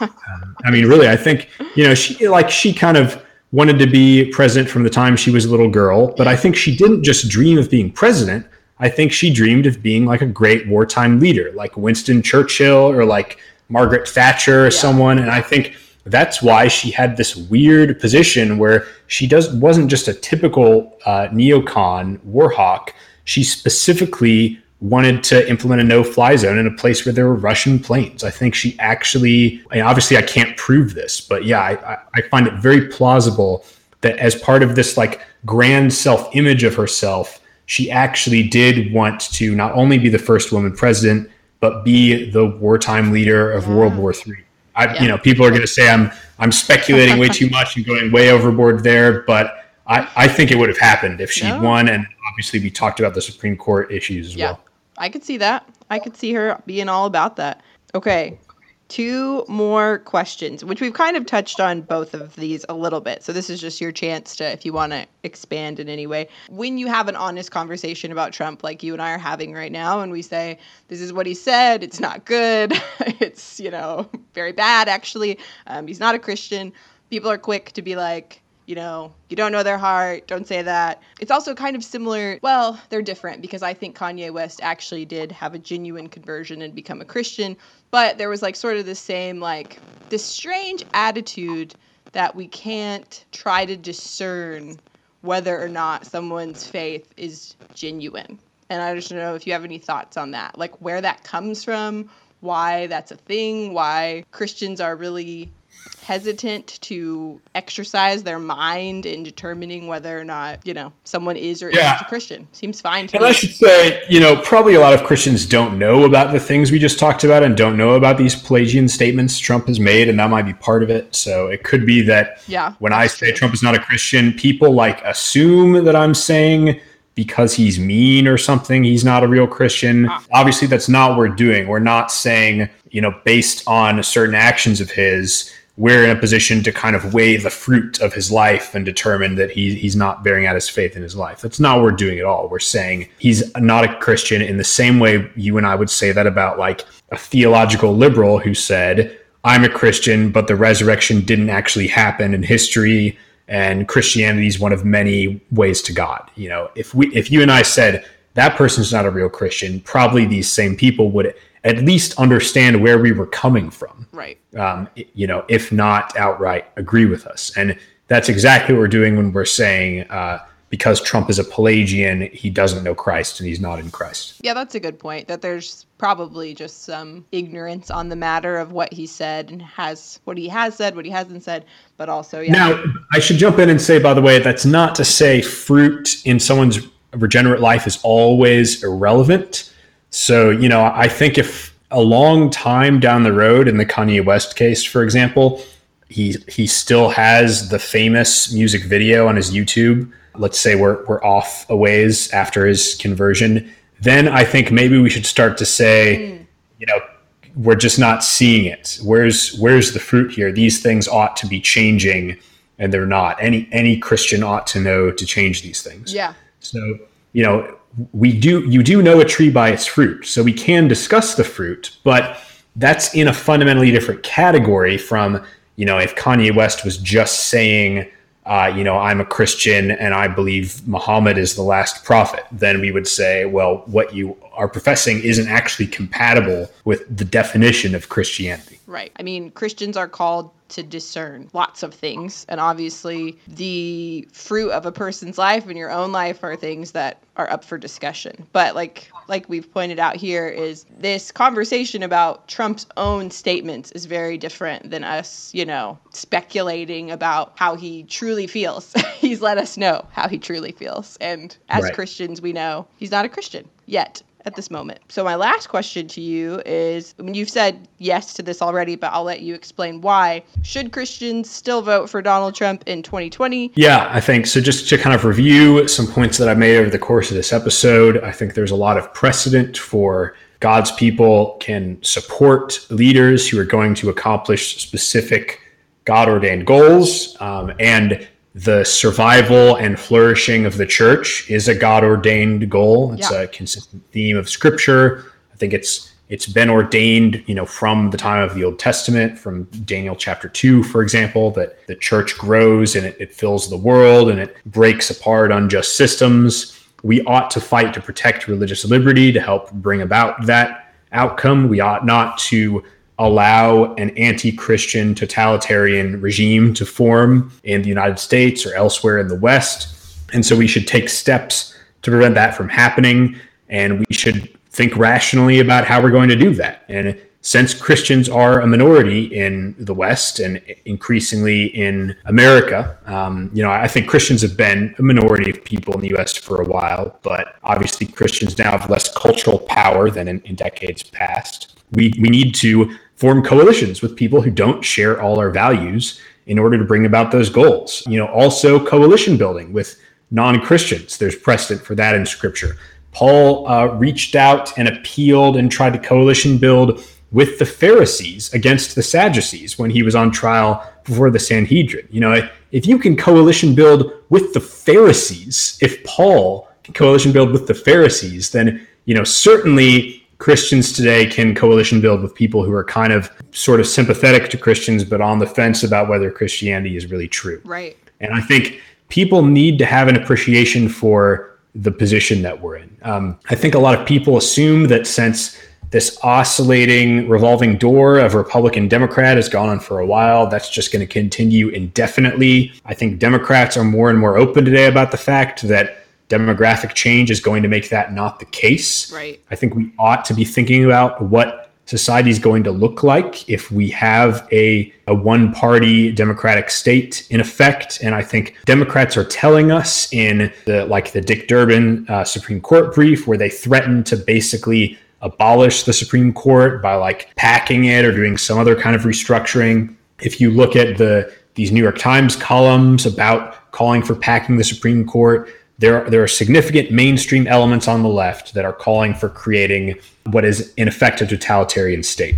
um, I mean, really, I think you know she like she kind of wanted to be president from the time she was a little girl, but I think she didn't just dream of being president. I think she dreamed of being like a great wartime leader, like Winston Churchill or like Margaret Thatcher or yeah. someone. And I think that's why she had this weird position where she does wasn't just a typical uh, neocon war hawk. She specifically wanted to implement a no-fly zone in a place where there were Russian planes. I think she actually, obviously, I can't prove this, but yeah, I, I find it very plausible that as part of this like grand self-image of herself, she actually did want to not only be the first woman president, but be the wartime leader of yeah. World War III. I, yeah. you know, people are going to say I'm I'm speculating way too much and going way overboard there, but I, I think it would have happened if she no. won, and obviously we talked about the Supreme Court issues as yeah. well. I could see that. I could see her being all about that. Okay. Two more questions, which we've kind of touched on both of these a little bit. So, this is just your chance to, if you want to expand in any way. When you have an honest conversation about Trump, like you and I are having right now, and we say, this is what he said, it's not good, it's, you know, very bad, actually, um, he's not a Christian, people are quick to be like, you know, you don't know their heart, don't say that. It's also kind of similar. Well, they're different because I think Kanye West actually did have a genuine conversion and become a Christian, but there was like sort of the same, like, this strange attitude that we can't try to discern whether or not someone's faith is genuine. And I just don't know if you have any thoughts on that, like where that comes from, why that's a thing, why Christians are really hesitant to exercise their mind in determining whether or not you know someone is or yeah. isn't a Christian. Seems fine to and me. I should say, you know, probably a lot of Christians don't know about the things we just talked about and don't know about these Pelagian statements Trump has made, and that might be part of it. So it could be that yeah, when I say true. Trump is not a Christian, people like assume that I'm saying because he's mean or something, he's not a real Christian. Ah. Obviously, that's not what we're doing. We're not saying, you know, based on certain actions of his we're in a position to kind of weigh the fruit of his life and determine that he, he's not bearing out his faith in his life. That's not what we're doing at all. We're saying he's not a Christian in the same way you and I would say that about like a theological liberal who said, I'm a Christian, but the resurrection didn't actually happen in history. And Christianity is one of many ways to God. You know, if we, if you and I said that person's not a real Christian, probably these same people would at least understand where we were coming from. Right. Um, you know, if not outright agree with us. And that's exactly what we're doing when we're saying uh, because Trump is a Pelagian, he doesn't know Christ and he's not in Christ. Yeah, that's a good point. That there's probably just some ignorance on the matter of what he said and has what he has said, what he hasn't said, but also yeah. Now, I should jump in and say, by the way, that's not to say fruit in someone's regenerate life is always irrelevant so, you know, I think if a long time down the road in the Kanye West case, for example, he he still has the famous music video on his YouTube. Let's say we're we're off a ways after his conversion. Then I think maybe we should start to say, mm. you know, we're just not seeing it. Where's where's the fruit here? These things ought to be changing, and they're not. Any any Christian ought to know to change these things. Yeah. So you know, we do you do know a tree by its fruit so we can discuss the fruit but that's in a fundamentally different category from you know if kanye west was just saying uh, you know i'm a christian and i believe muhammad is the last prophet then we would say well what you are professing isn't actually compatible with the definition of christianity. Right. I mean christians are called to discern lots of things. And obviously, the fruit of a person's life and your own life are things that are up for discussion. But like like we've pointed out here is this conversation about Trump's own statements is very different than us, you know, speculating about how he truly feels. he's let us know how he truly feels. And as right. Christians, we know he's not a Christian yet at this moment. So my last question to you is I mean you've said yes to this already, but I'll let you explain why. Should Christians still vote for Donald Trump in 2020? Yeah, I think so just to kind of review some points that I made over the course of this episode, I think there's a lot of precedent for God's people can support leaders who are going to accomplish specific God ordained goals. Um, and the survival and flourishing of the church is a God ordained goal. It's yeah. a consistent theme of scripture. I think it's it's been ordained, you know, from the time of the Old Testament, from Daniel chapter two, for example, that the church grows and it, it fills the world and it breaks apart unjust systems. We ought to fight to protect religious liberty to help bring about that outcome. We ought not to allow an anti Christian totalitarian regime to form in the United States or elsewhere in the West. And so we should take steps to prevent that from happening. And we should think rationally about how we're going to do that. And since Christians are a minority in the West and increasingly in America, um, you know, I think Christians have been a minority of people in the U.S. for a while, but obviously Christians now have less cultural power than in, in decades past. We we need to form coalitions with people who don't share all our values in order to bring about those goals. You know, also coalition building with non-Christians. There's precedent for that in Scripture. Paul uh, reached out and appealed and tried to coalition build with the Pharisees against the Sadducees when he was on trial before the Sanhedrin. You know, if you can coalition build with the Pharisees, if Paul can coalition build with the Pharisees, then, you know, certainly Christians today can coalition build with people who are kind of sort of sympathetic to Christians, but on the fence about whether Christianity is really true. Right. And I think people need to have an appreciation for the position that we're in. Um, I think a lot of people assume that since this oscillating revolving door of Republican Democrat has gone on for a while. That's just going to continue indefinitely. I think Democrats are more and more open today about the fact that demographic change is going to make that not the case. Right. I think we ought to be thinking about what society is going to look like if we have a, a one party democratic state in effect and i think democrats are telling us in the like the dick durbin uh, supreme court brief where they threaten to basically abolish the Supreme Court by like packing it or doing some other kind of restructuring. If you look at the these New York Times columns about calling for packing the Supreme Court, there are, there are significant mainstream elements on the left that are calling for creating what is in effect a totalitarian state.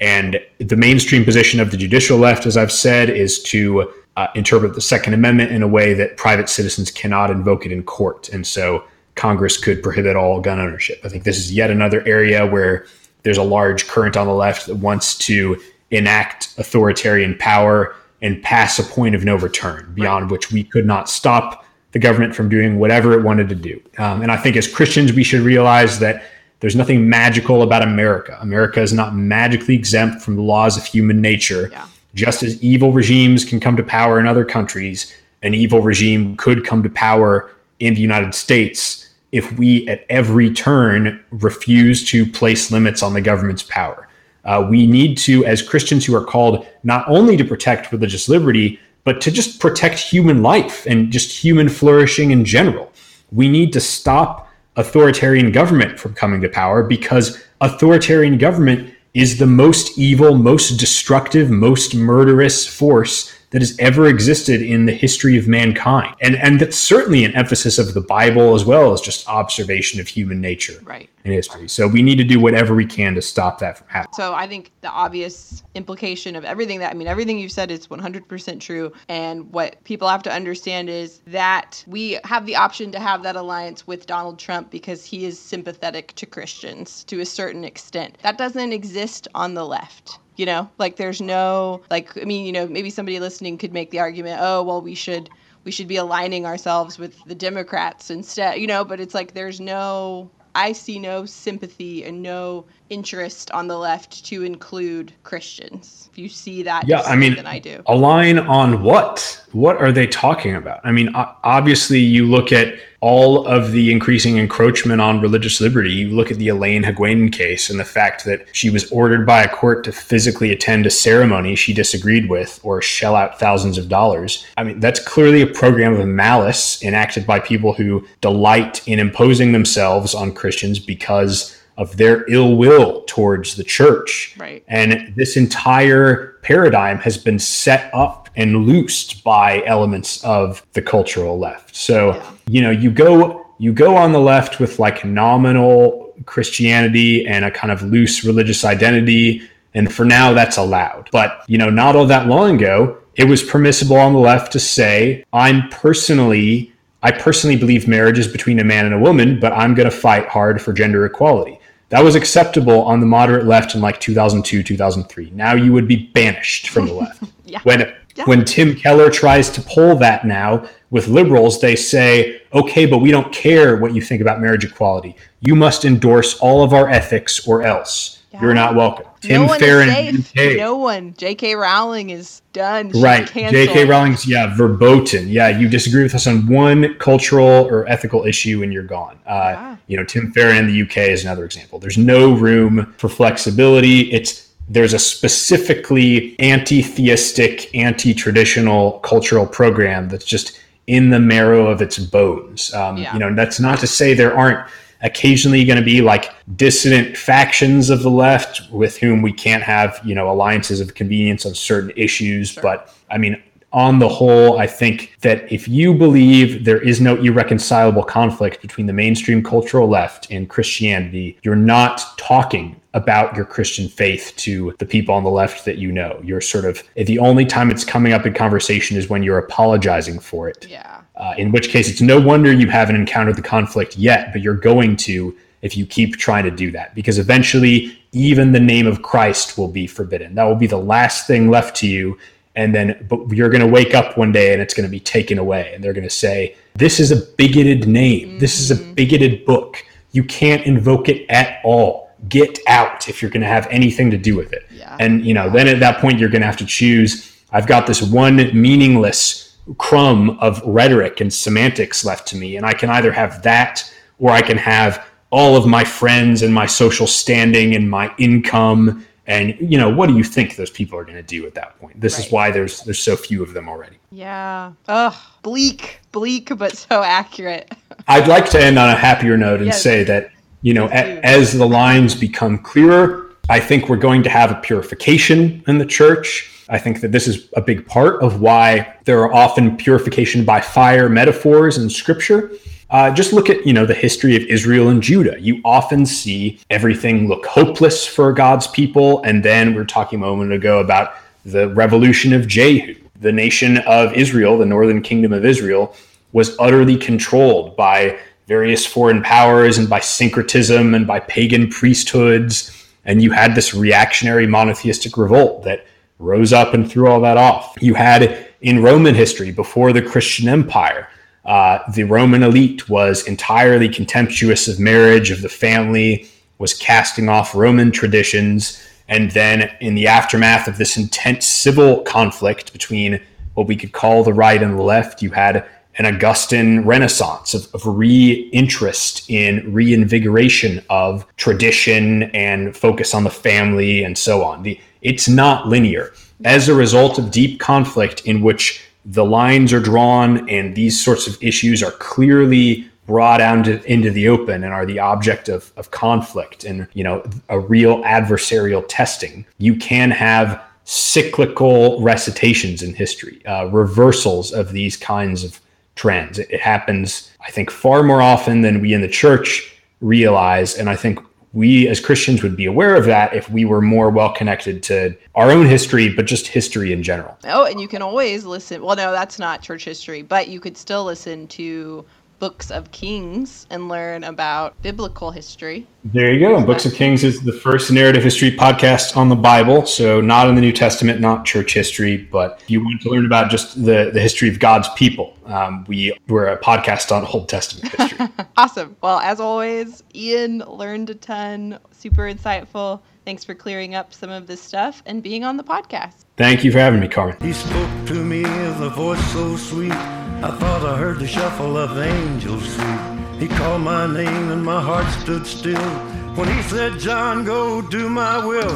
And the mainstream position of the judicial left, as I've said, is to uh, interpret the Second Amendment in a way that private citizens cannot invoke it in court. And so Congress could prohibit all gun ownership. I think this is yet another area where there's a large current on the left that wants to enact authoritarian power and pass a point of no return beyond right. which we could not stop the government from doing whatever it wanted to do. Um, and I think as Christians, we should realize that there's nothing magical about America. America is not magically exempt from the laws of human nature. Yeah. Just as evil regimes can come to power in other countries, an evil regime could come to power in the United States if we at every turn refuse to place limits on the government's power. Uh, we need to, as Christians who are called not only to protect religious liberty, but to just protect human life and just human flourishing in general. We need to stop authoritarian government from coming to power because authoritarian government is the most evil, most destructive, most murderous force that has ever existed in the history of mankind. And and that's certainly an emphasis of the Bible as well as just observation of human nature right. in history. So we need to do whatever we can to stop that from happening. So I think the obvious implication of everything that I mean everything you've said is 100% true and what people have to understand is that we have the option to have that alliance with Donald Trump because he is sympathetic to Christians to a certain extent. That doesn't exist on the left you know like there's no like i mean you know maybe somebody listening could make the argument oh well we should we should be aligning ourselves with the democrats instead you know but it's like there's no i see no sympathy and no interest on the left to include Christians. If you see that, yeah, I mean, I do. Align on what? What are they talking about? I mean, obviously, you look at all of the increasing encroachment on religious liberty. You look at the Elaine Huguenin case and the fact that she was ordered by a court to physically attend a ceremony she disagreed with or shell out thousands of dollars. I mean, that's clearly a program of malice enacted by people who delight in imposing themselves on Christians because of their ill will towards the church. Right. And this entire paradigm has been set up and loosed by elements of the cultural left. So, yeah. you know, you go you go on the left with like nominal Christianity and a kind of loose religious identity and for now that's allowed. But, you know, not all that long ago, it was permissible on the left to say, I'm personally I personally believe marriage is between a man and a woman, but I'm going to fight hard for gender equality. That was acceptable on the moderate left in like 2002, 2003. Now you would be banished from the left. yeah. When yeah. when Tim Keller tries to pull that now with liberals, they say, "Okay, but we don't care what you think about marriage equality. You must endorse all of our ethics or else." You're not welcome. Tim no Farron, No one. J.K. Rowling is done. She's right. J.K. Rowling's yeah verboten. Yeah, you disagree with us on one cultural or ethical issue, and you're gone. Uh, yeah. You know, Tim Farron in the UK is another example. There's no room for flexibility. It's there's a specifically anti-theistic, anti-traditional cultural program that's just in the marrow of its bones. Um, yeah. You know, that's not to say there aren't occasionally going to be like dissident factions of the left with whom we can't have you know alliances of convenience on certain issues sure. but i mean on the whole i think that if you believe there is no irreconcilable conflict between the mainstream cultural left and christianity you're not talking about your christian faith to the people on the left that you know you're sort of the only time it's coming up in conversation is when you're apologizing for it yeah uh, in which case, it's no wonder you haven't encountered the conflict yet, but you're going to if you keep trying to do that, because eventually, even the name of Christ will be forbidden. That will be the last thing left to you. And then, but you're going to wake up one day and it's going to be taken away. And they're going to say, This is a bigoted name. Mm-hmm. This is a mm-hmm. bigoted book. You can't invoke it at all. Get out if you're going to have anything to do with it. Yeah. And, you know, then at that point, you're going to have to choose I've got this one meaningless crumb of rhetoric and semantics left to me. And I can either have that or I can have all of my friends and my social standing and my income. And you know, what do you think those people are going to do at that point? This right. is why there's there's so few of them already. Yeah. Ugh. Bleak, bleak, but so accurate. I'd like to end on a happier note and yes. say that you know, a, as the lines become clearer, I think we're going to have a purification in the church. I think that this is a big part of why there are often purification by fire metaphors in scripture. Uh, just look at you know the history of Israel and Judah. You often see everything look hopeless for God's people, and then we are talking a moment ago about the revolution of Jehu. The nation of Israel, the northern kingdom of Israel, was utterly controlled by various foreign powers and by syncretism and by pagan priesthoods. And you had this reactionary monotheistic revolt that rose up and threw all that off. You had in Roman history before the Christian Empire, uh, the Roman elite was entirely contemptuous of marriage, of the family, was casting off Roman traditions. And then, in the aftermath of this intense civil conflict between what we could call the right and the left, you had an Augustan renaissance of, of re-interest in reinvigoration of tradition and focus on the family and so on. The, it's not linear. As a result of deep conflict in which the lines are drawn and these sorts of issues are clearly brought out into the open and are the object of, of conflict and you know a real adversarial testing you can have cyclical recitations in history uh, reversals of these kinds of trends it, happens i think far more often than we in the church realize and i think we as Christians would be aware of that if we were more well connected to our own history, but just history in general. Oh, and you can always listen. Well, no, that's not church history, but you could still listen to books of Kings and learn about biblical history. There you go. Books of Kings is the first narrative history podcast on the Bible. So, not in the New Testament, not church history, but if you want to learn about just the, the history of God's people, um, we, we're a podcast on Old Testament history. awesome. Well, as always, Ian learned a ton, super insightful. Thanks for clearing up some of this stuff and being on the podcast. Thank you for having me, Carmen. He spoke to me with a voice so sweet. I thought I heard the shuffle of angels feet. He called my name and my heart stood still when he said, John, go do my will.